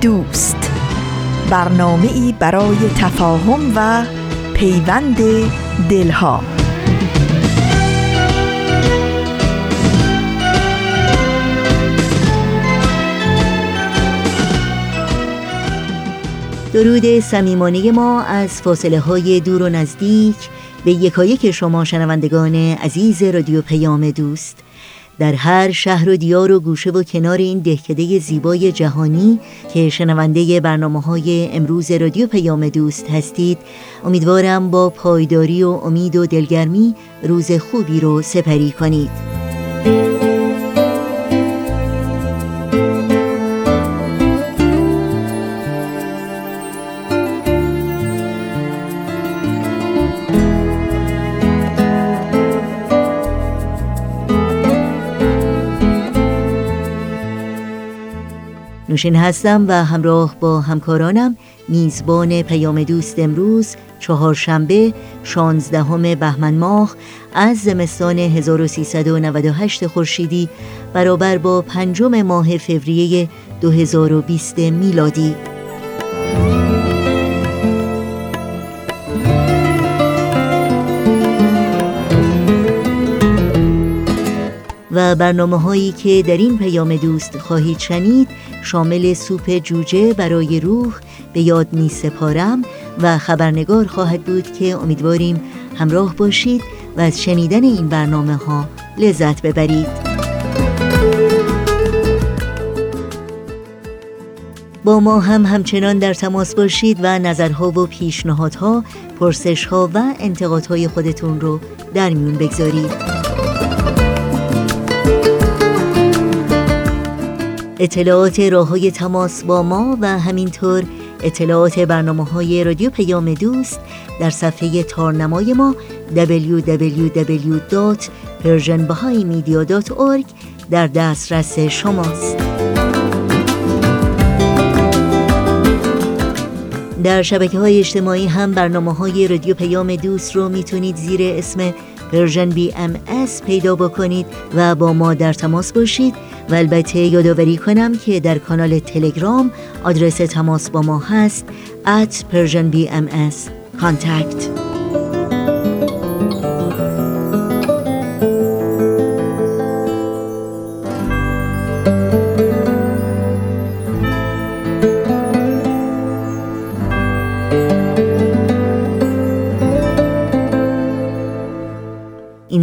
دوست. برنامه ای برای تفاهم و پیوند دلها. درود صمیمانه ما از فاصله های دور و نزدیک به یکایک شما شنوندگان عزیز رادیو پیام دوست. در هر شهر و دیار و گوشه و کنار این دهکده زیبای جهانی که شنونده برنامه های امروز رادیو پیام دوست هستید امیدوارم با پایداری و امید و دلگرمی روز خوبی رو سپری کنید. نوشین هستم و همراه با همکارانم میزبان پیام دوست امروز چهارشنبه 16 بهمن ماه از زمستان 1398 خورشیدی برابر با پنجم ماه فوریه 2020 میلادی. و برنامه هایی که در این پیام دوست خواهید شنید شامل سوپ جوجه برای روح به یاد می سپارم و خبرنگار خواهد بود که امیدواریم همراه باشید و از شنیدن این برنامه ها لذت ببرید با ما هم همچنان در تماس باشید و نظرها و پیشنهادها، پرسشها و انتقادهای خودتون رو در میون بگذارید. اطلاعات راه های تماس با ما و همینطور اطلاعات برنامه های رادیو پیام دوست در صفحه تارنمای ما www.persianbahaimedia.org در دسترس شماست. در شبکه های اجتماعی هم برنامه های رادیو پیام دوست رو می‌تونید زیر اسم Persian BMS پیدا بکنید و با ما در تماس باشید و البته یادآوری کنم که در کانال تلگرام آدرس تماس با ما هست at persianbms contact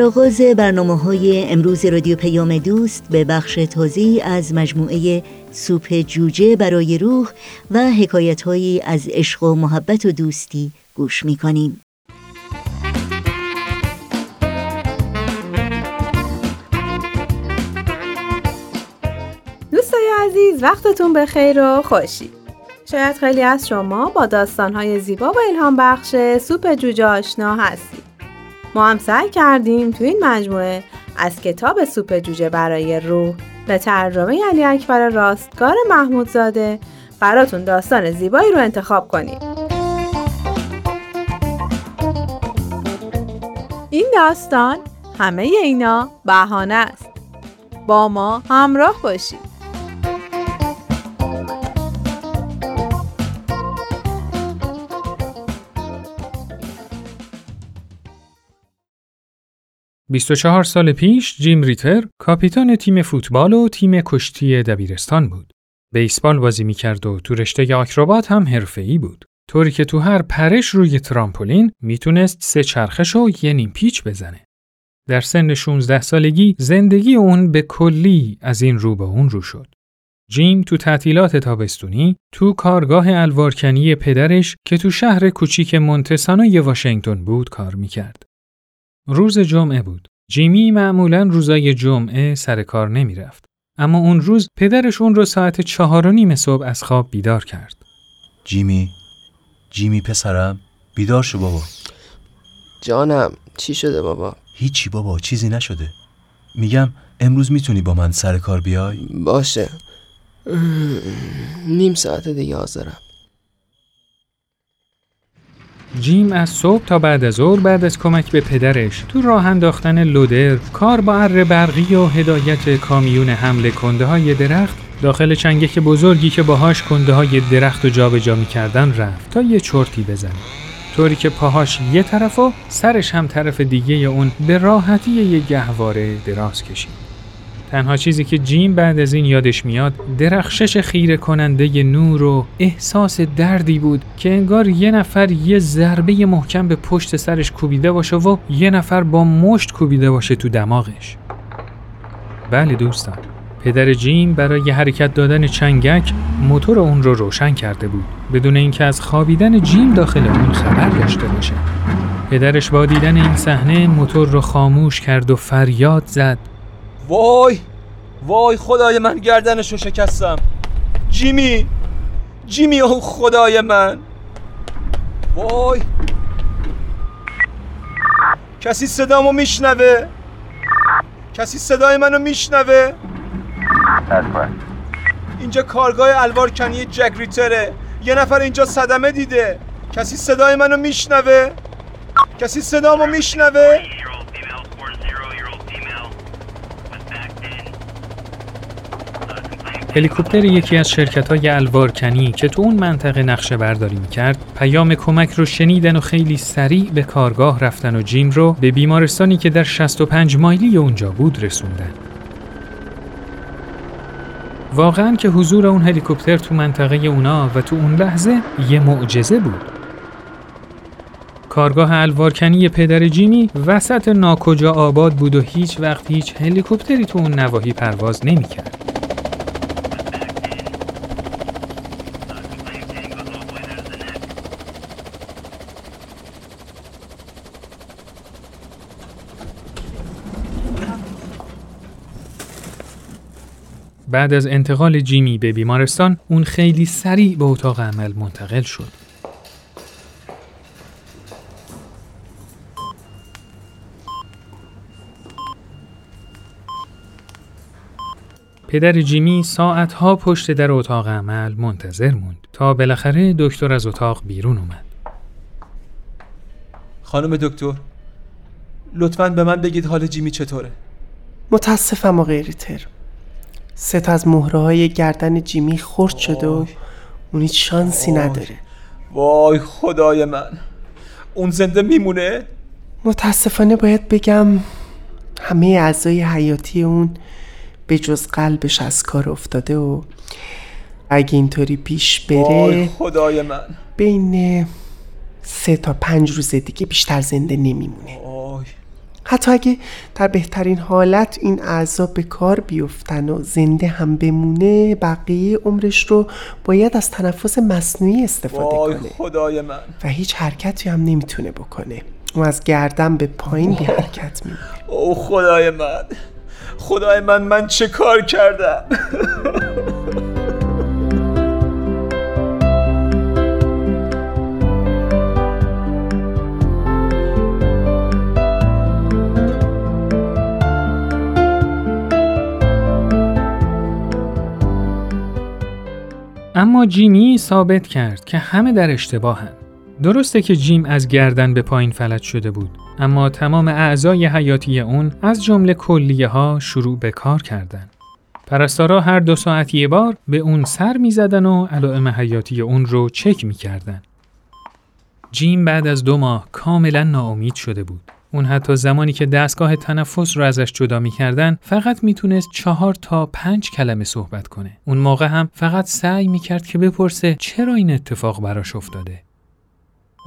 در آغاز برنامه های امروز رادیو پیام دوست به بخش تازی از مجموعه سوپ جوجه برای روح و حکایت هایی از عشق و محبت و دوستی گوش می کنیم. دوستای عزیز وقتتون به خیر و خوشی شاید خیلی از شما با داستانهای زیبا و الهام بخش سوپ جوجه آشنا هستید ما هم سعی کردیم تو این مجموعه از کتاب سوپ جوجه برای روح به ترجمه علی اکبر راستگار محمودزاده براتون داستان زیبایی رو انتخاب کنیم. این داستان همه اینا بهانه است. با ما همراه باشید. 24 سال پیش جیم ریتر کاپیتان تیم فوتبال و تیم کشتی دبیرستان بود. بیسبال بازی می‌کرد و تو رشته آکروبات هم حرفه‌ای بود. طوری که تو هر پرش روی ترامپولین می‌تونست سه چرخش و یه نیم پیچ بزنه. در سن 16 سالگی زندگی اون به کلی از این رو به اون رو شد. جیم تو تعطیلات تابستونی تو کارگاه الوارکنی پدرش که تو شهر کوچیک مونتسانوی واشنگتن بود کار می‌کرد. روز جمعه بود. جیمی معمولا روزای جمعه سر کار نمی‌رفت. اما اون روز پدرش اون رو ساعت چهار و نیم صبح از خواب بیدار کرد. جیمی جیمی پسرم بیدار شو بابا جانم چی شده بابا هیچی بابا چیزی نشده میگم امروز می‌تونی با من سر کار بیای باشه نیم ساعت دیگه حاضرم جیم از صبح تا بعد از ظهر بعد از کمک به پدرش تو راه انداختن لودر کار با اره برقی و هدایت کامیون حمل کنده های درخت داخل چنگک بزرگی که باهاش کنده های درخت و جابجا می‌کردن رفت تا یه چرتی بزنه. طوری که پاهاش یه طرف و سرش هم طرف دیگه اون به راحتی یه گهواره دراز کشید. تنها چیزی که جیم بعد از این یادش میاد درخشش خیره کننده نور و احساس دردی بود که انگار یه نفر یه ضربه محکم به پشت سرش کوبیده باشه و یه نفر با مشت کوبیده باشه تو دماغش. بله دوستان پدر جیم برای حرکت دادن چنگک موتور اون رو روشن کرده بود بدون اینکه از خوابیدن جیم داخل اون خبر داشته باشه. پدرش با دیدن این صحنه موتور رو خاموش کرد و فریاد زد وای وای خدای من گردنشو شکستم. جیمی جیمی او خدای من. وای. کسی صدامو میشنوه؟ کسی صدای منو میشنوه؟ اینجا کارگاه الوارکنی جک ریتره. یه نفر اینجا صدمه دیده. کسی صدای منو میشنوه؟ کسی صدامو میشنوه؟ هلیکوپتر یکی از شرکت های الوارکنی که تو اون منطقه نقشه برداری می‌کرد پیام کمک رو شنیدن و خیلی سریع به کارگاه رفتن و جیم رو به بیمارستانی که در 65 مایلی اونجا بود رسوندن. واقعا که حضور اون هلیکوپتر تو منطقه اونا و تو اون لحظه یه معجزه بود. کارگاه الوارکنی پدر جیمی وسط ناکجا آباد بود و هیچ وقت هیچ هلیکوپتری تو اون نواحی پرواز نمی‌کرد. بعد از انتقال جیمی به بیمارستان اون خیلی سریع به اتاق عمل منتقل شد. پدر جیمی ساعتها پشت در اتاق عمل منتظر موند تا بالاخره دکتر از اتاق بیرون اومد. خانم دکتر لطفا به من بگید حال جیمی چطوره متاسفم آقای ریتر سه تا از مهره های گردن جیمی خرد شده و اون هیچ شانسی نداره. وای خدای من. اون زنده میمونه؟ متاسفانه باید بگم همه اعضای حیاتی اون به جز قلبش از کار افتاده و اگه اینطوری پیش وای بره خدای من. بین سه تا پنج روز دیگه بیشتر زنده نمیمونه. حتی اگه در بهترین حالت این اعضا به کار بیفتن و زنده هم بمونه بقیه عمرش رو باید از تنفس مصنوعی استفاده وای کنه. خدای من. و هیچ حرکتی هم نمی‌تونه بکنه. اون از گردن به پایین بی حرکت میمونه او خدای من. خدای من من چه کار کردم؟ اما جیمی ثابت کرد که همه در اشتباهن. درسته که جیم از گردن به پایین فلج شده بود اما تمام اعضای حیاتی اون از جمله کلیه ها شروع به کار کردن. پرستارا هر دو ساعت یه بار به اون سر می زدن و علائم حیاتی اون رو چک می کردن. جیم بعد از دو ماه کاملا ناامید شده بود. اون حتی زمانی که دستگاه تنفس رو ازش جدا می‌کردن فقط می‌تونست چهار تا پنج کلمه صحبت کنه. اون موقع هم فقط سعی می‌کرد که بپرسه چرا این اتفاق براش افتاده.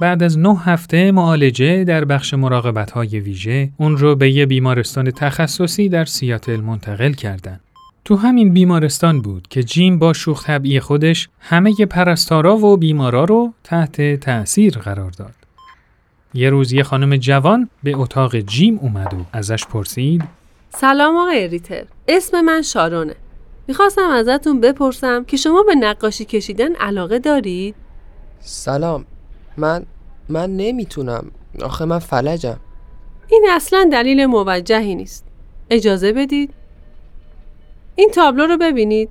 بعد از نه هفته معالجه در بخش مراقبت های ویژه اون رو به یه بیمارستان تخصصی در سیاتل منتقل کردن. تو همین بیمارستان بود که جیم با شوخ طبعی خودش همه پرستارا و بیمارا رو تحت تأثیر قرار داد. یه روز یه خانم جوان به اتاق جیم اومد و ازش پرسید. سلام آقای ریتر. اسم من شارونه. می‌خواستم ازتون بپرسم که شما به نقاشی کشیدن علاقه دارید؟ سلام. من من نمی‌تونم. آخه من فلجم. این اصلا دلیل موجهی نیست. اجازه بدید؟ این تابلو رو ببینید.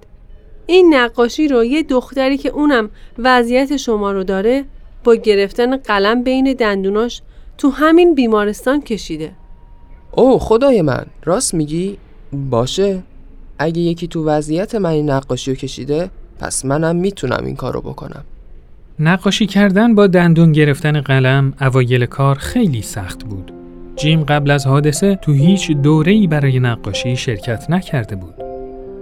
این نقاشی رو یه دختری که اونم وضعیت شما رو داره با گرفتن قلم بین دندوناش تو همین بیمارستان کشیده اوه خدای من راست میگی؟ باشه اگه یکی تو وضعیت من این نقاشی رو کشیده پس منم می‌تونم این کارو بکنم نقاشی کردن با دندون گرفتن قلم اوایل کار خیلی سخت بود. جیم قبل از حادثه تو هیچ دوره‌ای برای نقاشی شرکت نکرده بود.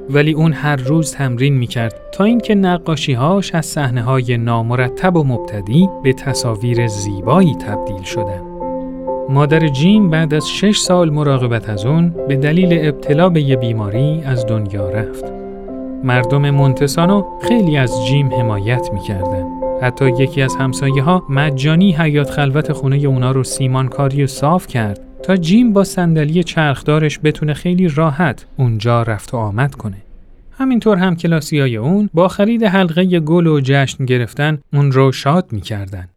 ولی اون هر روز تمرین می‌کرد تا اینکه نقاشیهاش از صحنه های نامرتب و مبتدی به تصاویر زیبایی تبدیل شدن. مادر جیم بعد از شش سال مراقبت از اون به دلیل ابتلا به یه بیماری از دنیا رفت. مردم مونتسانو خیلی از جیم حمایت می‌کردن. حتی یکی از همسایه ها مجانی حیات خلوت خونه اونا رو سیمانکاری و صاف کرد تا جیم با صندلی چرخدارش بتونه خیلی راحت اونجا رفت و آمد کنه. همینطور هم کلاسی های اون با خرید حلقه گل و جشن گرفتن اون رو شاد می‌کردن.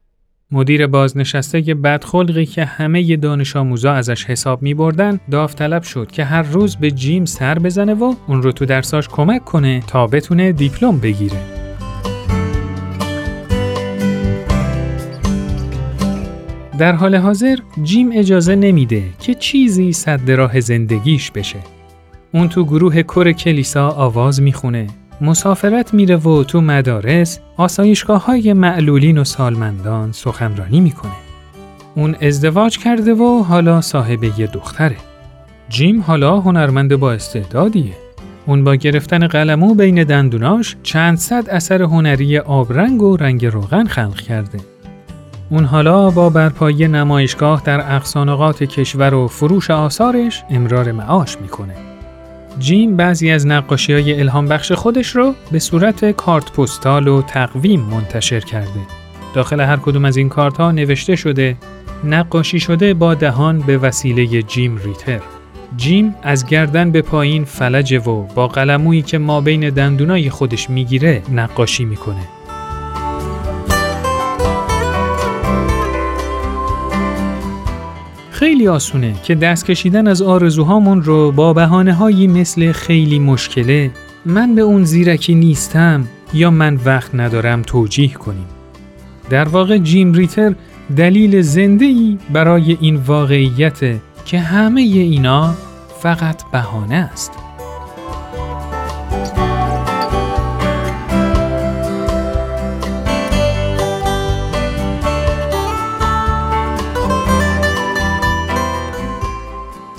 مدیر بازنشسته بدخلقی که همه دانش آموزا ازش حساب می بردن داوطلب شد که هر روز به جیم سر بزنه و اون رو تو درساش کمک کنه تا بتونه دیپلم بگیره. در حال حاضر جیم اجازه نمیده که چیزی صد راه زندگیش بشه. اون تو گروه کور کلیسا آواز می‌خونه، مسافرت میره و تو مدارس آسایشگاه های معلولین و سالمندان سخنرانی می‌کنه. اون ازدواج کرده و حالا صاحب یه دختره. جیم حالا هنرمند با استعدادیه. اون با گرفتن قلمو بین دندوناش چند صد اثر هنری آبرنگ و رنگ روغن خلق کرده. اون حالا با برپایی نمایشگاه در اقصانقات کشور و فروش آثارش امرار معاش می‌کنه. جیم بعضی از نقاشی های الهام بخش خودش رو به صورت کارت پستال و تقویم منتشر کرده. داخل هر کدوم از این کارت ها نوشته شده نقاشی شده با دهان به وسیله جیم ریتر. جیم از گردن به پایین فلجه و با قلمویی که ما بین دندونای خودش می‌گیره نقاشی می‌کنه. خیلی آسونه که دست کشیدن از آرزوهامون رو با بحانه هایی مثل خیلی مشکله من به اون زیرکی نیستم یا من وقت ندارم توجیه کنیم. در واقع جیم ریتر دلیل زنده ای برای این واقعیت که همه اینا فقط بهانه است.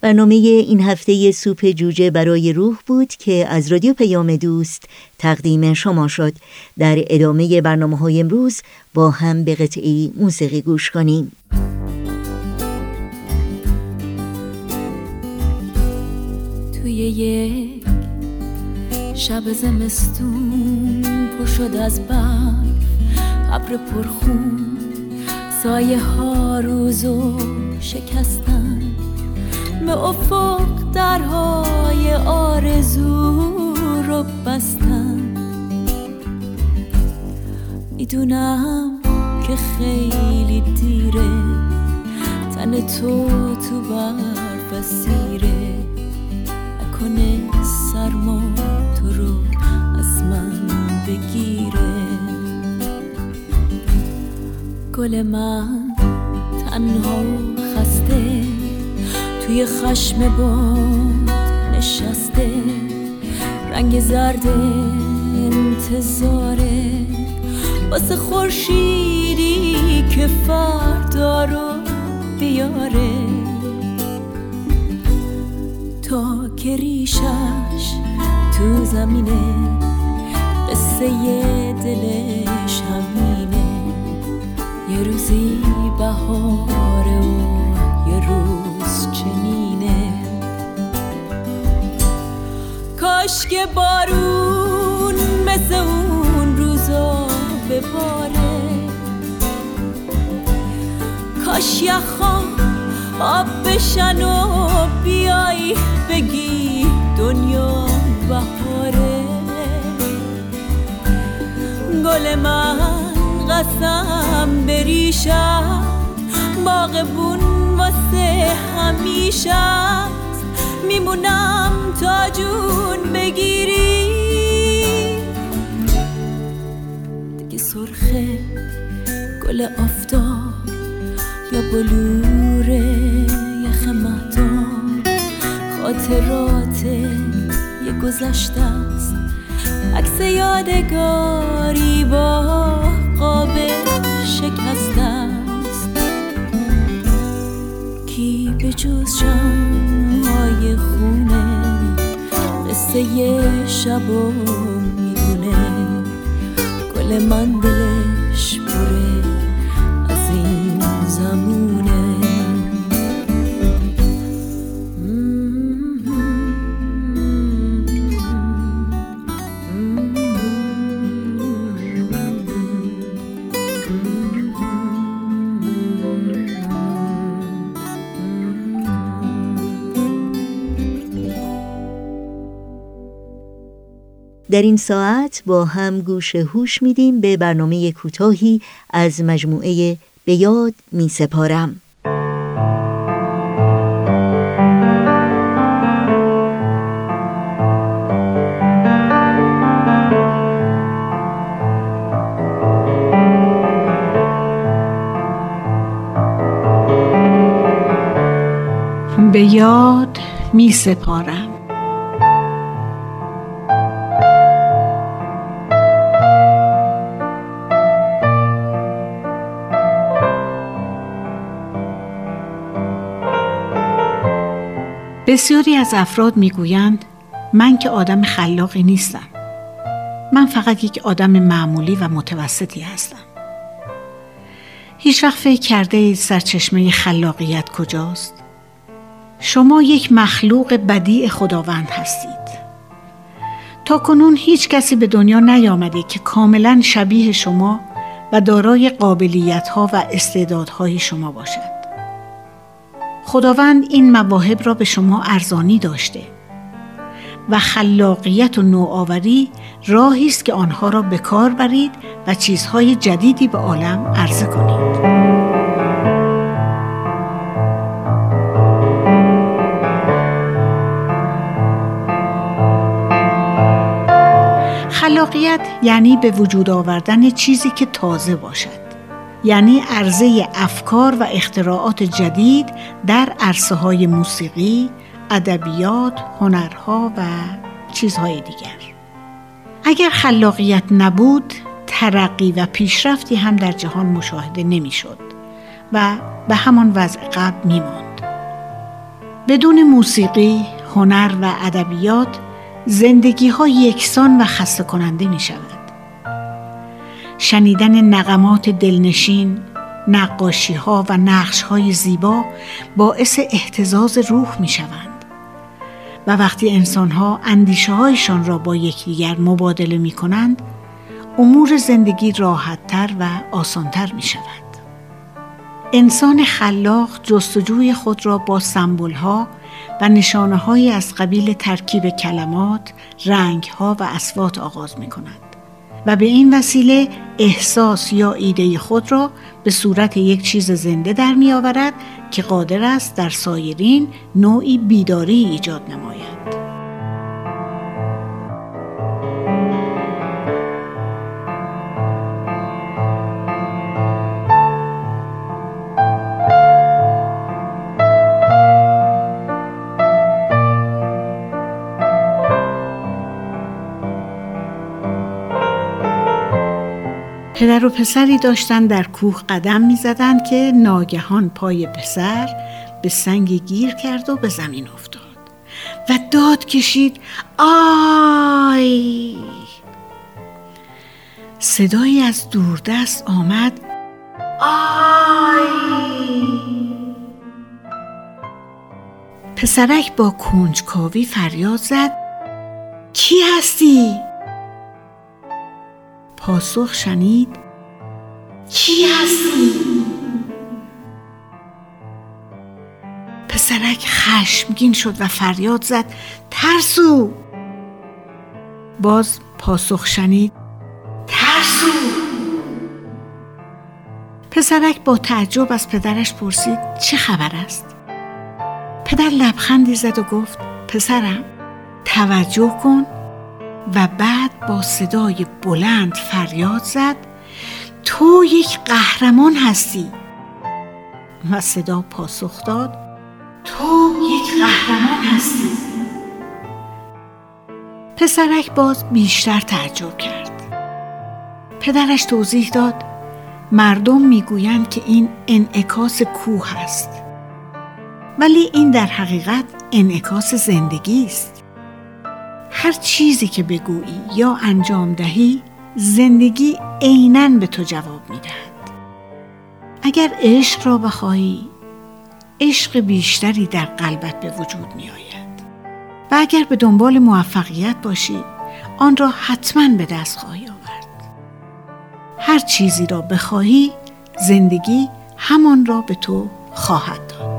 برنامه این هفته سوپ جوجه برای روح بود که از رادیو پیام دوست تقدیم شما شد. در ادامه برنامه های امروز با هم به قطعی موسیقی گوش کنیم. توی یک شب زمستون پر شد از برف ابر پرخون سایه ها روزو شکستن. به افق درهای آرزو رو بستم. می‌دونم که خیلی دیره تن تو تو برف سیره نکنه سرما تو رو از من بگیره. گل من تنها خسته توی خشم باد نشسته رنگ زرد انتظاره. واسه خورشیدی که فردا رو بیاره. تا که ریشش تو زمینه قصه دلش همینه. یه روزی بهاره کاش که بارون مثل اون روزا بباره کاش یخام آب بشن و بیای بگی دنیا بهاره. گل من قسم بریشم باغبون واسه همیشه. میمونم تا جون بگیری. دیگه سرخه گل آفتاب یا بلور یخ مهتاب خاطرات یه گذشته است. عکس یادگاری با قاب شکسته به جز شمهای خونه قصه شب و می‌دونه. گل من دلش در این ساعت با هم گوش هوش میدیم به برنامه کوتاهی از مجموعه به یاد می سپارم. به یاد می سپارم بسیاری از افراد می‌گویند من که آدم خلاقی نیستم. من فقط یک آدم معمولی و متوسطی هستم. هیچ وقت فکر کرده اید سرچشمه خلاقیت کجاست؟ شما یک مخلوق بدیع خداوند هستید. تا کنون هیچ کسی به دنیا نیامده که کاملا شبیه شما و دارای قابلیت ها و استعدادهای شما باشد. خداوند این مواهب را به شما ارزانی داشته و خلاقیت و نوآوری راهی است که آنها را به کار برید و چیزهای جدیدی به عالم عرضه کنید. خلاقیت یعنی به وجود آوردن چیزی که تازه باشد. یعنی عرضه افکار و اختراعات جدید در عرصه های موسیقی، ادبیات، هنرها و چیزهای دیگر. اگر خلاقیت نبود، ترقی و پیشرفتی هم در جهان مشاهده نمی‌شد و به همان وضع قبل می ماند. بدون موسیقی، هنر و ادبیات زندگی ها یکسان و خسته کننده می شود. شنیدن نغمات دلنشین، نقاشی ها و نقش های زیبا باعث احتزاز روح می شوند. و وقتی انسان ها اندیشه هایشان را با یکدیگر مبادله می کنند، امور زندگی راحتتر و آسانتر می شود. انسان خلاق جستجوی خود را با سمبول ها و نشانه از قبیل ترکیب کلمات، رنگ ها و اسوات آغاز می کند. و به این وسیله احساس یا ایده خود را به صورت یک چیز زنده در می آورد که قادر است در سایرین نوعی بیداری ایجاد نماید. پدر و پسری داشتن در کوه قدم می زدن که ناگهان پای پسر به سنگ گیر کرد و به زمین افتاد و داد کشید آی صدایی از دوردست آمد آی پسرک با کنجکاوی فریاد زد کی هستی؟ پاسخ شنید کی هستی؟ پسرک خشمگین شد و فریاد زد ترسو باز پاسخ شنید ترسو پسرک با تعجب از پدرش پرسید چه خبر است؟ پدر لبخندی زد و گفت پسرم توجه کن و بعد با صدای بلند فریاد زد تو یک قهرمان هستی. و صدا پاسخ داد تو یک قهرمان هستی. پسرک باز بیشتر تعجب کرد. پدرش توضیح داد مردم می‌گویند که این انعکاس کوه است ولی این در حقیقت انعکاس زندگی است. هر چیزی که بگویی یا انجام دهی زندگی عینا به تو جواب می‌دهد. اگر عشق را بخواهی عشق بیشتری در قلبت به وجود می آید و اگر به دنبال موفقیت باشی آن را حتما به دست خواهی آورد. هر چیزی را بخواهی زندگی همان را به تو خواهد داد.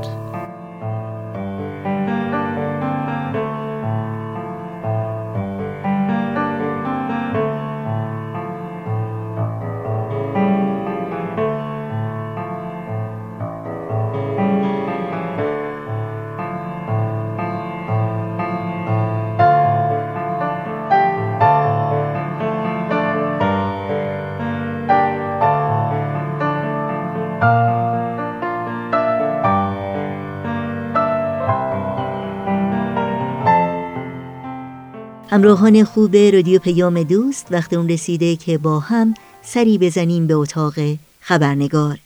همراهان خوب رادیو پیام دوست وقت اون رسیده که با هم سری بزنیم به اتاق خبرنگار.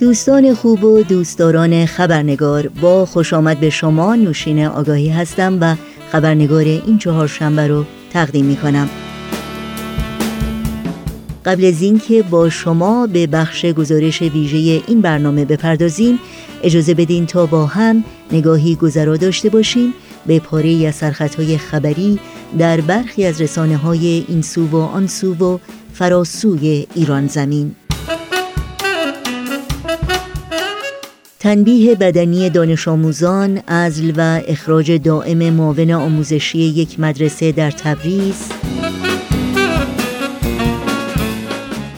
دوستان خوب و دوستداران خبرنگار با خوش آمد به شما نوشین آگاهی هستم و خبرنگار این چهار شنبه رو تقدیم می کنم قبل از اینکه با شما به بخش گزارش ویژه این برنامه بپردازیم اجازه بدین تا با هم نگاهی گذرا داشته باشیم به پاره از سرخطهای خبری در برخی از رسانه های این سو و آن سو و فراسوی ایران زمین. تنبیه بدنی دانش آموزان، ازل و اخراج دائم معاون آموزشی یک مدرسه در تبریز.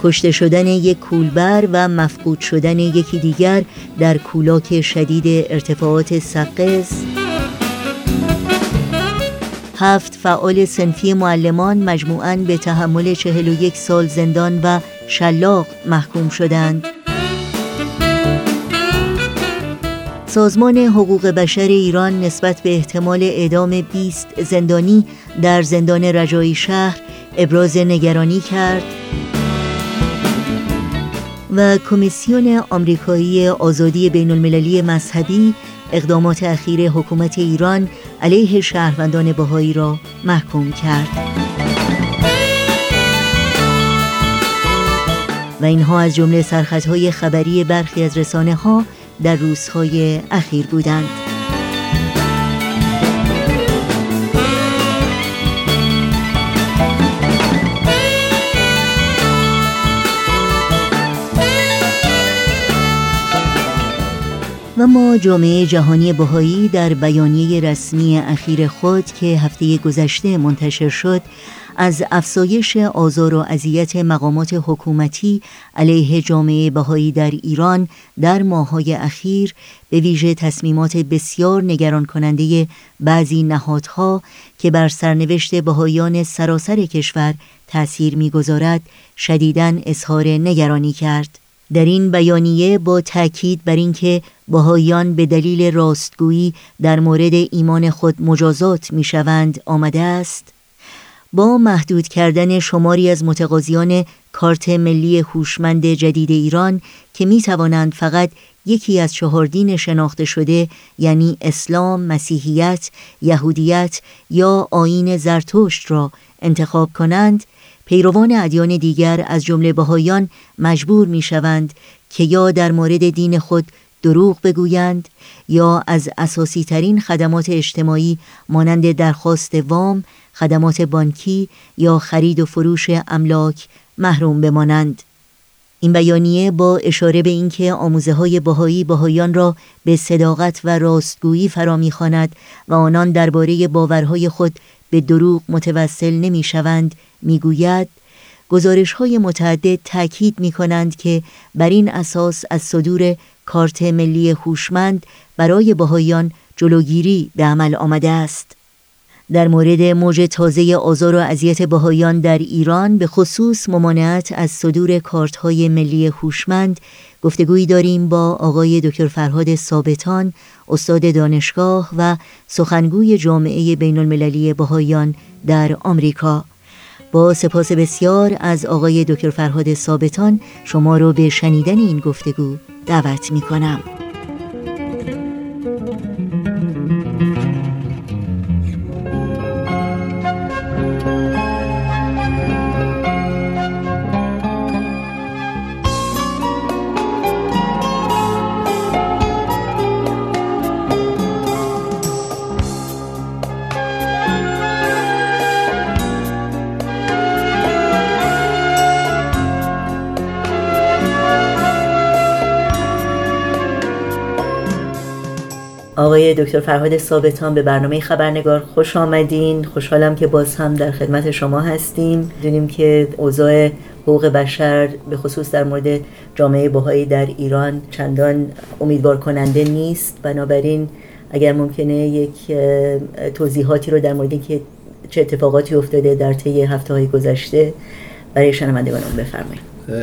کشته شدن یک کولبر و مفقود شدن یکی دیگر در کولاک شدید ارتفاعات سقز. هفت فعال سنفی معلمان مجموعاً به تحمل 41 سال زندان و شلاق محکوم شدند. سازمان حقوق بشر ایران نسبت به احتمال اعدام 20 زندانی در زندان رجایی شهر ابراز نگرانی کرد. و کمیسیون آمریکایی آزادی بین المللی مذهبی اقدامات اخیر حکومت ایران علیه شهروندان بهایی را محکوم کرد. و اینها از جمله سرخطهای خبری برخی از رسانه ها در روزهای اخیر بودند. و ما جامعه جهانی بهایی در بیانیه رسمی اخیر خود که هفته گذشته منتشر شد از افزایش آزار و اذیت مقامات حکومتی علیه جامعه بهایی در ایران در ماههای اخیر به ویژه تصمیمات بسیار نگران کننده بعضی نهادها که بر سرنوشت بهاییان سراسر کشور تأثیر می‌گذارد شدیداً اظهار نگرانی کرد. در این بیانیه با تاکید بر اینکه بهایان به دلیل راستگویی در مورد ایمان خود مجازات می‌شوند آمده است. با محدود کردن شماری از متقاضیان کارت ملی هوشمند جدید ایران که می توانند فقط یکی از چهار دین شناخته شده یعنی اسلام، مسیحیت، یهودیت یا آین زرتشت را انتخاب کنند پیروان ادیان دیگر از جمله بهایان مجبور می شوند که یا در مورد دین خود دروغ بگویند یا از اساسی ترین خدمات اجتماعی مانند درخواست وام، خدمات بانکی یا خرید و فروش املاک محروم بمانند. این بیانیه با اشاره به اینکه آموزه های بهایی را به صداقت و راستگویی فرا می‌خواند و آنان درباره باورهای خود به دروغ متوسل نمی شوند می گوید گزارش های متعدد تاکید می کنند که بر این اساس از صدور کارت ملی هوشمند برای بهایان جلوگیری به عمل آمده است. در مورد موج تازه آزار و اذیت بهایان در ایران به خصوص ممانعت از صدور کارت های ملی هوشمند گفتگویی داریم با آقای دکتر فرهاد ثابتان استاد دانشگاه و سخنگوی جامعه بین المللی بهایان در آمریکا با سپاس بسیار از آقای دکتر فرهاد ثابتان شما رو به شنیدن این گفتگو دعوت می کنم. آقای دکتر فرهاد ثابتان به برنامه خبرنگار خوش آمدین. خوشحالم که باز هم در خدمت شما هستیم. دونیم که اوضاع حقوق بشر به خصوص در مورد جامعه بهایی در ایران چندان امیدوار کننده نیست. بنابراین اگر ممکنه یک توضیحاتی رو در مورد که چه اتفاقاتی افتاده در طی هفته های گذشته برای شنوندگانم بفرمایید.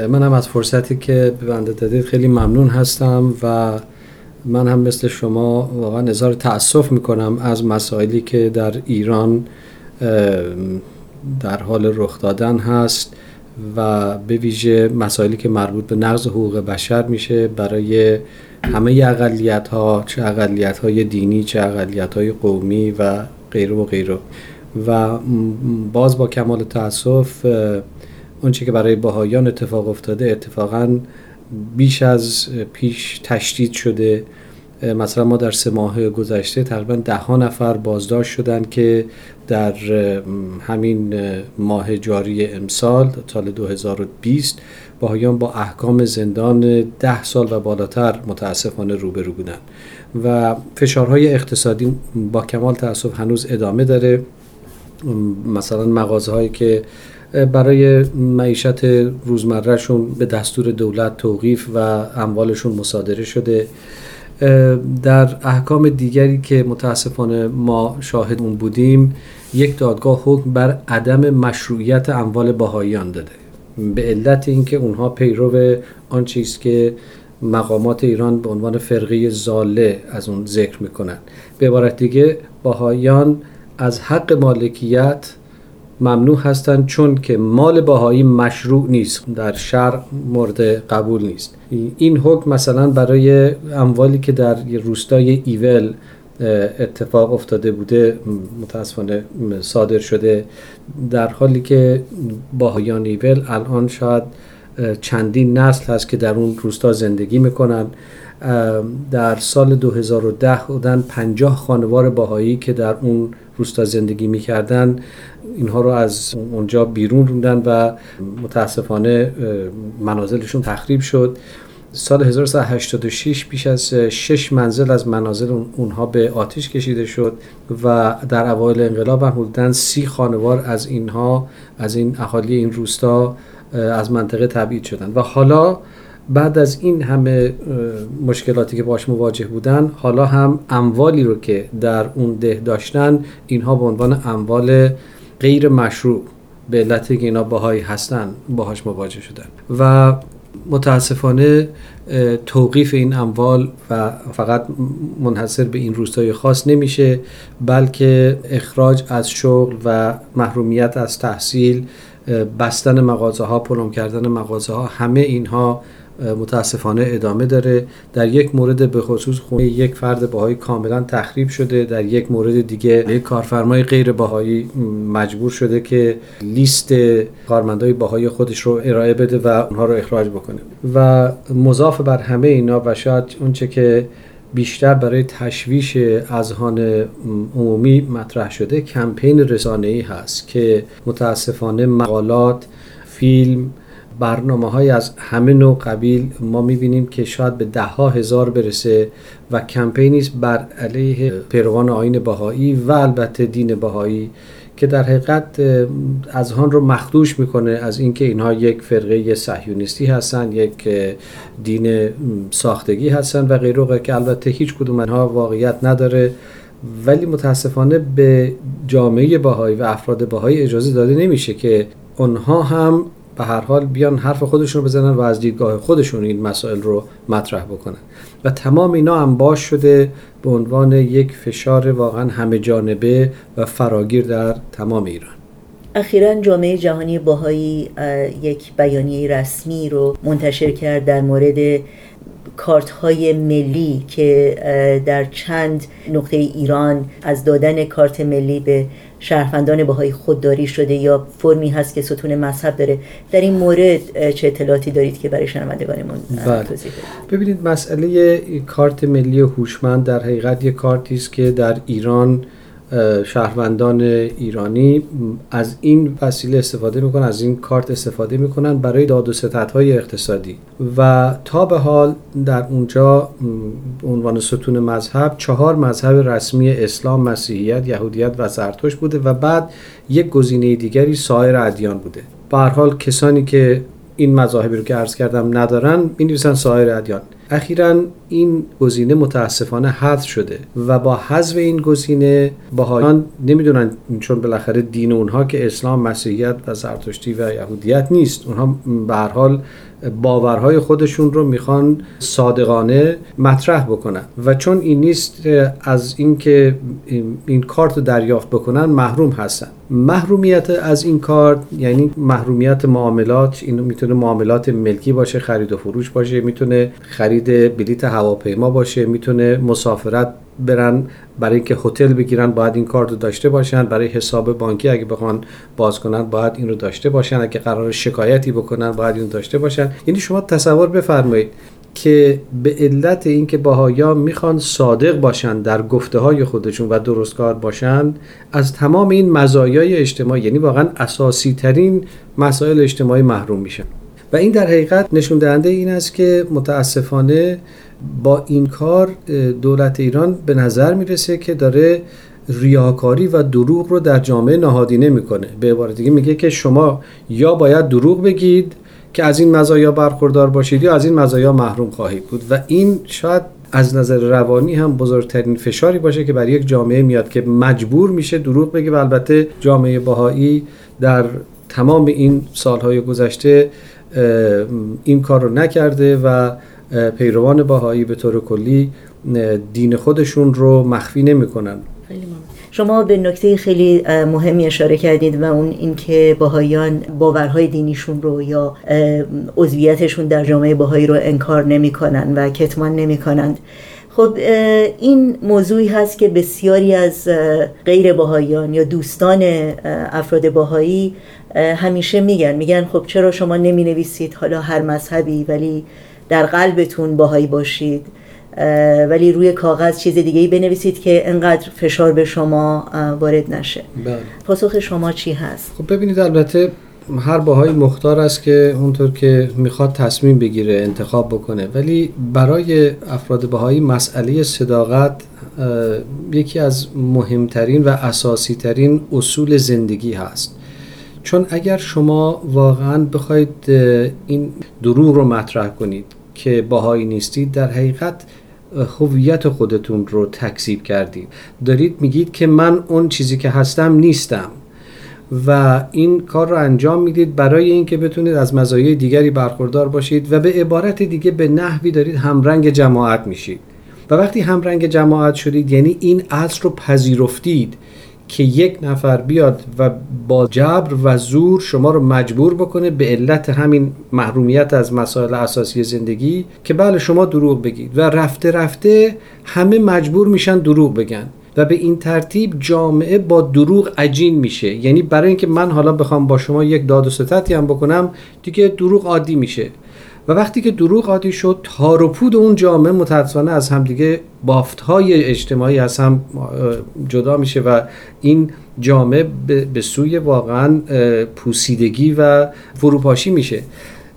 من هم از فرصتی که به بنده دادید خیلی ممنون هستم و من هم مثل شما واقعا اظهار تاسف می‌کنم از مسائلی که در ایران در حال رخ دادن هست و به ویژه مسائلی که مربوط به نقض حقوق بشر میشه برای همه اقلیت ها چه اقلیت های دینی چه اقلیت های قومی و غیره و غیره. و باز با کمال تاسف اونچه که برای باهایان اتفاق افتاده اتفاقا بیش از پیش تشدید شده مثلا ما در سه ماه گذشته تقریبا ده ها نفر بازداشت شدن که در همین ماه جاری امسال سال 2020 باهایان با احکام زندان ده سال و بالاتر متاسفانه روبرو بودن. و فشارهای اقتصادی با کمال تاسف هنوز ادامه داره. مثلا مغازه هایی که برای معیشت روزمرهشون به دستور دولت توقیف و اموالشون مصادره شده. در احکام دیگری که متاسفانه ما شاهد اون بودیم یک دادگاه حکم بر عدم مشروعیت اموال باهایان داده. به علت اینکه اونها پیرو آن چیز که مقامات ایران به عنوان فرقه زاله از اون ذکر می‌کنن. به عبارت دیگه باهایان از حق مالکیت ممنوع هستند چون که مال باهایی مشروع نیست در شرع مورد قبول نیست. این حکم مثلا برای اموالی که در روستای ایول اتفاق افتاده بوده متاسفانه صادر شده در حالی که باهایان ایول الان شاید چندین نسل هست که در اون روستا زندگی می‌کنن. در سال 2010 بودن 50 خانوار باهایی که در اون روستا زندگی می‌کردن اینها رو از اونجا بیرون روندن و متاسفانه منازلشون تخریب شد. سال 1986 بیش از شش منزل از منازل اونها به آتش کشیده شد و در اوایل انقلاب هم حدوداً سی خانوار از اینها از این اهالی این روستا از منطقه تبعید شدن و حالا بعد از این همه مشکلاتی که باش مواجه بودن حالا هم اموالی رو که در اون ده داشتن اینها به عنوان اموال غیر مشروع به علت که اینا باهایی هستن باهاش مواجه شدن. و متاسفانه توقیف این اموال و فقط منحصر به این روستای خاص نمیشه بلکه اخراج از شغل و محرومیت از تحصیل بستن مغازه ها پلم کردن مغازه ها همه اینها متاسفانه ادامه داره. در یک مورد به خصوص خونه یک فرد باهایی کاملا تخریب شده. در یک مورد دیگه یک کارفرمای غیر باهایی مجبور شده که لیست کارمندای باهایی خودش رو ارائه بده و اونها رو اخراج بکنه. و مضاف بر همه اینا و شاید اونچه که بیشتر برای تشویش اذهان عمومی مطرح شده کمپین رسانه‌ای هست که متاسفانه مقالات فیلم برنامه های از همه نوع قبیل ما می‌بینیم که شاید به ده هزار برسه و کمپینی بر علیه پیروان آین بهایی و البته دین بهایی که در حقیقت از آن رو مخدوش می‌کنه از اینکه اینها یک فرقه صهیونیستی هستن یک دین ساختگی هستن و غیره که البته هیچ کدوم اینها واقعیت نداره. ولی متاسفانه به جامعه باهایی و افراد باهایی اجازه داده نمیشه که اونها هم به هر حال بیان حرف خودشون رو بزنن و از دیدگاه خودشون این مسائل رو مطرح بکنن. و تمام اینا باش شده به عنوان یک فشار واقعا همه جانبه و فراگیر در تمام ایران. اخیرا جامعه جهانی باهایی یک بیانیه رسمی رو منتشر کرد در مورد کارت های ملی که در چند نقطه ایران از دادن کارت ملی به شهروندان باهای خودداری شده یا فرمی هست که ستون مذهب داره در این مورد چه اطلاعاتی دارید که برای شنوندگانمون بله. توضیح ببینید مسئله کارت ملی هوشمند در حقیقت یک کارتی است که در ایران شهروندان ایرانی از این وسیله استفاده می‌کنن از این کارت استفاده می‌کنن برای داد و های اقتصادی. و تا به حال در اونجا عنوان ستون مذهب چهار مذهب رسمی اسلام مسیحیت یهودیت و زرتشت بوده و بعد یک گزینه دیگری سایر ادیان بوده. به حال کسانی که این مذاهبی رو که عرض کردم ندارن می سایر ادیان. اخیرا این گزینه متاسفانه حذف شده و با حذف این گزینه باهایان نمی‌دونن چون بالاخره دین اونها که اسلام مسیحیت و زرتشتی و یهودیت نیست. اونها به هر حال باورهای خودشون رو می‌خوان صادقانه مطرح بکنن. و چون این نیست از اینکه این کارت رو دریافت بکنن محروم هستن. محرومیت از این کارت یعنی محرومیت معاملات اینو می‌تونه معاملات ملکی باشه خرید و فروش باشه می‌تونه خرید بلیت هواپیما باشه می‌تونه مسافرت برن برای اینکه هتل بگیرن باید این کارت رو داشته باشن. برای حساب بانکی اگه بخوان باز کنن باید این رو داشته باشن. اگه قرار شکایتی بکنن باید این رو داشته باشن. یعنی شما تصور بفرمایید که به علت اینکه باهایا می‌خوان صادق باشن در گفته های خودشون و درستکار باشن از تمام این مزایای اجتماعی یعنی واقعا اساسی ترین مسائل اجتماعی محروم میشن. و این در حقیقت نشون دهنده این است که متاسفانه با این کار دولت ایران به نظر می‌رسه که داره ریاکاری و دروغ رو در جامعه نهادینه می‌کنه. به عبارت دیگه میگه که شما یا باید دروغ بگید که از این مزایا برخوردار باشید یا از این مزایا محروم خواهید بود. و این شاید از نظر روانی هم بزرگترین فشاری باشه که برای یک جامعه میاد که مجبور میشه دروغ بگه و البته جامعه باهایی در تمام این سالهای گذشته این کار رو نکرده و پیروان باهایی به طور کلی دین خودشون رو مخفی نمی‌کنن. شما به نکته خیلی مهمی اشاره کردید و اون اینکه باهایان باورهای دینیشون رو یا عضویتشون در جامعه باهایی رو انکار نمی‌کنن و کتمان نمی‌کنند. خب این موضوعی هست که بسیاری از غیر باهایان یا دوستان افراد باهایی همیشه میگن. میگن خب چرا شما نمی نویسید حالا هر مذهبی ولی در قلبتون باهایی باشید ولی روی کاغذ چیز دیگه ای بنویسید که انقدر فشار به شما وارد نشه بله. پاسخ شما چی هست؟ خب ببینید البته هر باهایی مختار است که اونطور که می‌خواد تصمیم بگیره انتخاب بکنه ولی برای افراد باهایی مسئله صداقت یکی از مهمترین و اساسی ترین اصول زندگی هست چون اگر شما واقعا بخواید این دروغ رو مطرح کنید که باهایی نیستید در حقیقت هویت خودتون رو تکذیب کردید. دارید میگید که من اون چیزی که هستم نیستم. و این کار رو انجام می‌دید برای اینکه بتونید از مزایای دیگری برخوردار باشید و به عبارت دیگه به نحوی دارید همرنگ جماعت میشید. و وقتی همرنگ جماعت شدید یعنی این اصل رو پذیرفتید که یک نفر بیاد و با جبر و زور شما رو مجبور بکنه به علت همین محرومیت از مسائل اساسی زندگی که بله شما دروغ بگید. و رفته رفته همه مجبور میشن دروغ بگن. و به این ترتیب جامعه با دروغ عجین میشه. یعنی برای اینکه من حالا بخوام با شما یک داد و ستتی هم بکنم دیگه دروغ عادی میشه. و وقتی که دروغ عادی شد تار و پود اون جامعه متاسفانه از همدیگه بافت های اجتماعی از هم جدا میشه و این جامعه به سوی واقعا پوسیدگی و فروپاشی میشه.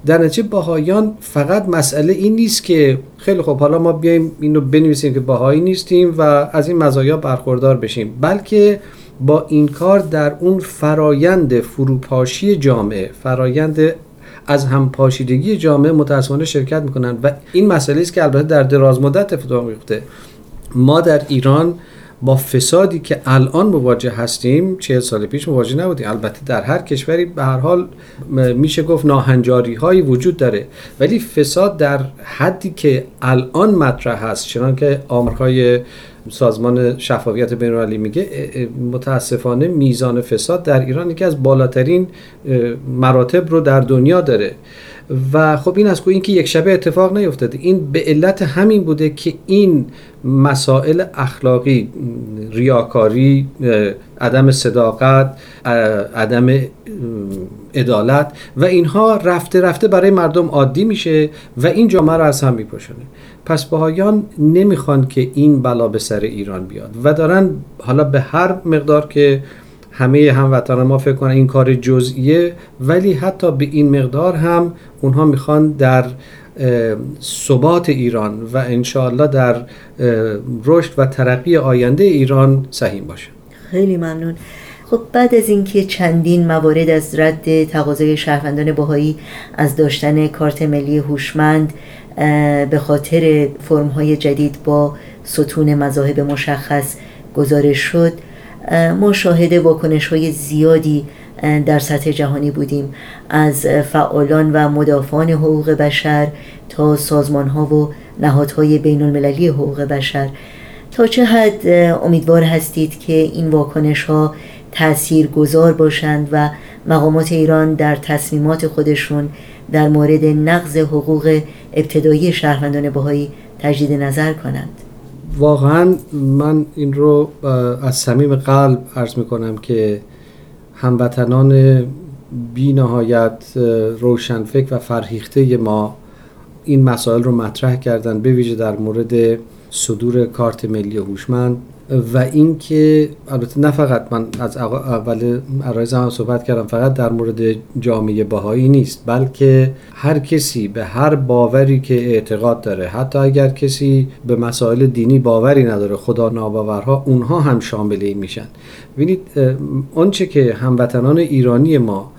در نتیجه باهایان فقط مسئله این نیست که خیلی خب حالا ما بیایم اینو بنویسیم که باهایی نیستیم و از این مزایا برخوردار بشیم بلکه با این کار در اون فرایند فروپاشی جامعه فرایند از همپاشیدگی جامعه متاسفانه شرکت می‌کنن و این مسئله است که البته در دراز مدت اتفاق میفته ما در ایران با فسادی که الان مواجه هستیم چه سال پیش مواجه نبودیم. البته در هر کشوری به هر حال میشه گفت ناهنجاری هایی وجود داره. ولی فساد در حدی که الان مطرح هست چنان که آمرهای سازمان شفافیت بینالمللی میگه متاسفانه میزان فساد در ایران یکی از بالاترین مراتب رو در دنیا داره. و خب این از این که یک شبه اتفاق نیفتاده. این به علت همین بوده که این مسائل اخلاقی ریاکاری عدم صداقت عدم عدالت و اینها رفته رفته برای مردم عادی میشه و این جامعه رو از هم میپوشونه پس بهایان نمی‌خوان که این بلا به سر ایران بیاد و دارن حالا به هر مقدار که همه هموطنان ما فکر کنن این کار جزئیه ولی حتی به این مقدار هم اونها می‌خوان در ثبات ایران و انشاءالله در رشد و ترقی آینده ایران سهیم باشه. خیلی ممنون. خب بعد از اینکه چندین موارد از رد تقاضای شهروندان باهایی از داشتن کارت ملی هوشمند به خاطر فرمهای جدید با ستون مذاهب مشخص گزارش شد ما شاهد واکنش های زیادی در سطح جهانی بودیم. از فعالان و مدافعان حقوق بشر تا سازمان ها و نهادهای بین المللی حقوق بشر. تا چه حد امیدوار هستید که این واکنش ها تأثیر گذار باشند و مقامات ایران در تصمیمات خودشون در مورد نقض حقوق ابتدایی شهروندان بهایی تجدید نظر کنند؟ واقعا من این رو از صمیم قلب عرض می کنم که هموطنان بی نهایت روشنفکر و فرهیخته ما این مسائل رو مطرح کردن به ویژه در مورد صدور کارت ملی هوشمند. و اینکه البته نه فقط من از اول عرایز هم صحبت کردم فقط در مورد جامعه بهایی نیست بلکه هر کسی به هر باوری که اعتقاد داره حتی اگر کسی به مسائل دینی باوری نداره خدا ناباورها اونها هم شامل این میشن. ببینید آنچه که هموطنان ایرانی ما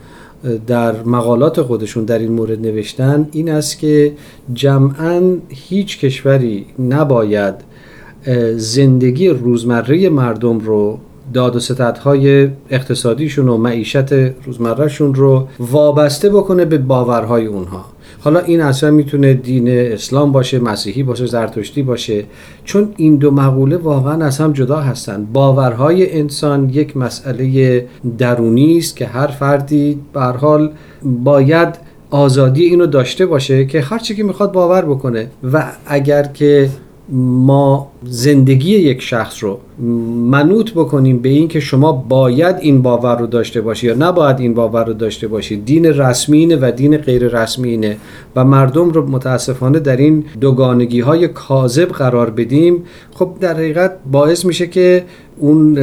در مقالات خودشون در این مورد نوشتن این است که جمعا هیچ کشوری نباید زندگی روزمره مردم رو داد و ستدهای اقتصادیشون و معیشت روزمرهشون رو وابسته بکنه به باورهای اونها. حالا این اصلا می‌تونه دین اسلام باشه مسیحی باشه زرتشتی باشه. چون این دو مقوله واقعا از هم جدا هستن. باورهای انسان یک مسئله درونی است که هر فردی به حال باید آزادی اینو داشته باشه که هر چی که می‌خواد باور بکنه. و اگر که ما زندگی یک شخص رو منوط بکنیم به این که شما باید این باور رو داشته باشی یا نباید این باور رو داشته باشی. دین رسمی اینه و دین غیر رسمی اینه و مردم رو متاسفانه در این دوگانگی های کاذب قرار بدیم. خب در حقیقت باعث میشه که اون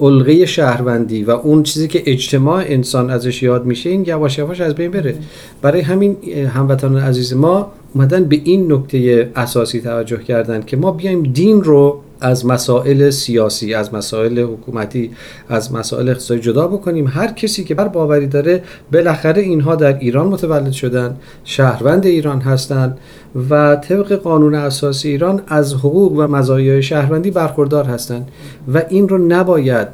علقه شهروندی و اون چیزی که اجتماع انسان ازش یاد میشه این یواش یواش از بین بره. برای همین هموطنان عزیز ما اومدن به این نکته اساسی توجه کردن که ما بیایم دین رو از مسائل سیاسی از مسائل حکومتی از مسائل اقتصادی جدا بکنیم. هر کسی که بر باوری داره بالاخره اینها در ایران متولد شدن شهروند ایران هستند و طبق قانون اساسی ایران از حقوق و مزایای شهروندی برخوردار هستند و این رو نباید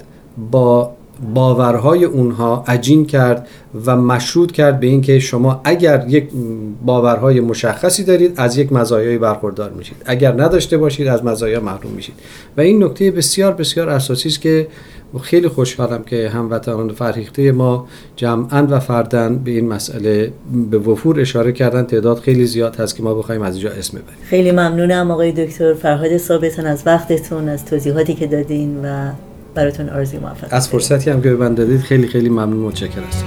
با باورهای اونها عجین کرد و مشروط کرد به اینکه شما اگر یک باورهای مشخصی دارید از یک مزایایی برخوردار میشید. اگر نداشته باشید از مزایا محروم میشید. و این نکته بسیار بسیار اساسی است که خیلی خوشحالم که هموطنان فرهیخته ما جمعا و فردن به این مسئله به وفور اشاره کردن. تعداد خیلی زیاد هست که ما بخوایم از اینجا اسم ببریم. خیلی ممنونم آقای دکتر فرهاد ثابتن از وقتتون از توضیحاتی که دادین و براتون آرزوی موفقیت از فرصتی هم که به من دادید خیلی خیلی ممنون متشکرم. هستم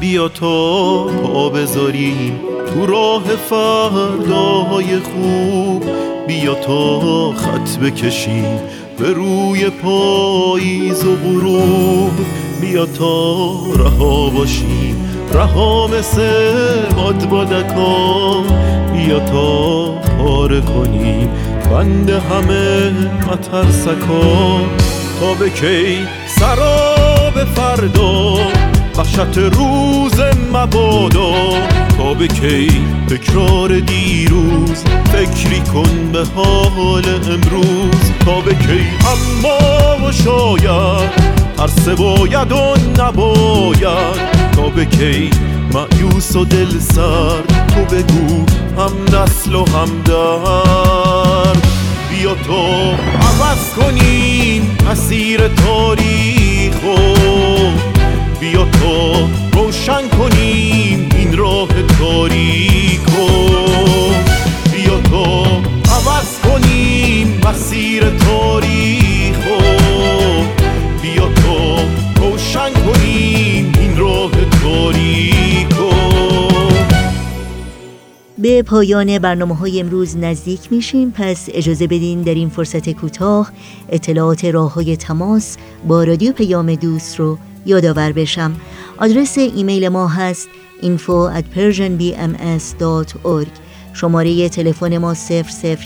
بیا تا پا بذاریم تو راه فرداهای خوب. بیا تا خط بکشیم به روی پاییز و غروب. بیا تا رها باشیم رها مثل باد بادکا بیا تا پاره کنیم بند همه مترسکا تا به کی سراب فردا؟ وحشت روز مبادا. تا به کی تکرار دیروز؟ فکری کن به حال امروز. تا به کی اما و شاید هر باید و نباید. تا به کی معیوس و دل سر تو بگو هم نسل و هم درد بیا تو عوض کنیم مسیر تاریخ بیا تو روشن کنیم این راه تاریکو بیا تو عوض کنیم مسیر تاریخو بیا تو روشن کنیم راه تاریکو به پایان برنامه های امروز نزدیک میشیم. پس اجازه بدین در این فرصت کوتاه اطلاعات راه های تماس با رادیو پیام دوست رو یادآور بشم. آدرس ایمیل ما هست info at persianbms.org شماره تلفن ما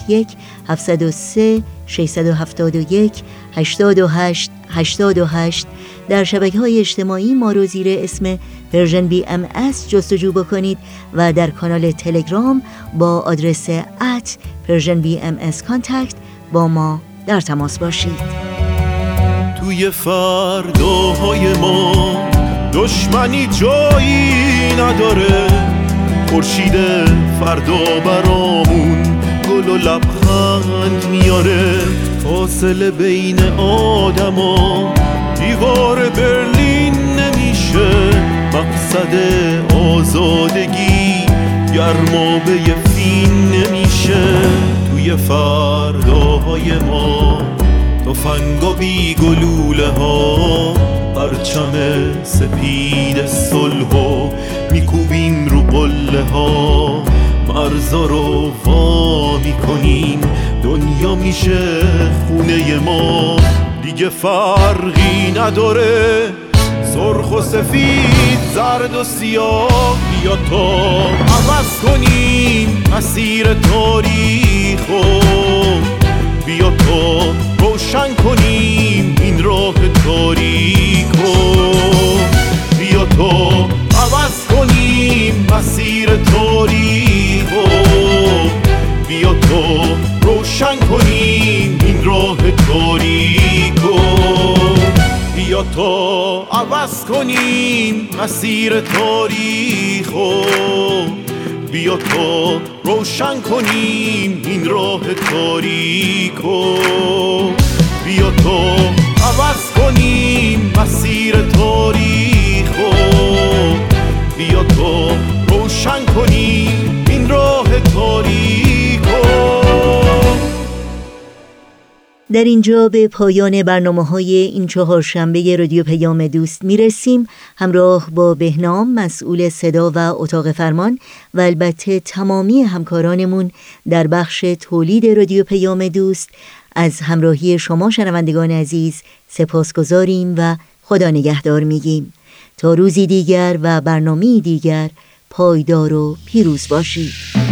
001 703 671 828 828 در شبکه های اجتماعی ما رو زیر اسم Persian BMS جستجو بکنید و در کانال تلگرام با آدرس at Persian BMS contact با ما در تماس باشید. توی فرداهای ما دشمنی جایی نداره. خورشید فردا برامون گل و لبخند میاره فاصله بین آدما دیوار برلین نمیشه. مقصد آزادگی گرمابه فین نمیشه. توی فرداهای ما تفنگ و بی گلوله ها پرچم سپید صلح و میکوبیم رو قله ها مرزا رو وا می‌کنیم. دنیا میشه خونه ما. دیگه فرقی نداره. سرخ و سفید زرد و سیاه. بیا تا عوض کنیم مسیر تاریخ بیا تا روشن کنیم این راه تاریکو بیا تو عوض کنیم مسیر تو عوض کنیم مسیر تاریخو. بیا تو روشن کنیم این راه تاریکو. بیا تو عوض کنیم مسیر تاریخو. بیا تو روشن کنیم این راه تاریکو. در اینجا به پایان برنامه های این چهار شنبه رادیو پیام دوست می رسیم همراه با بهنام مسئول صدا و اتاق فرمان و البته تمامی همکارانمون در بخش تولید رادیو پیام دوست از همراهی شما شنوندگان عزیز سپاس گذاریم و خدا نگهدار میگیم. تا روزی دیگر و برنامه دیگر پایدار و پیروز باشید.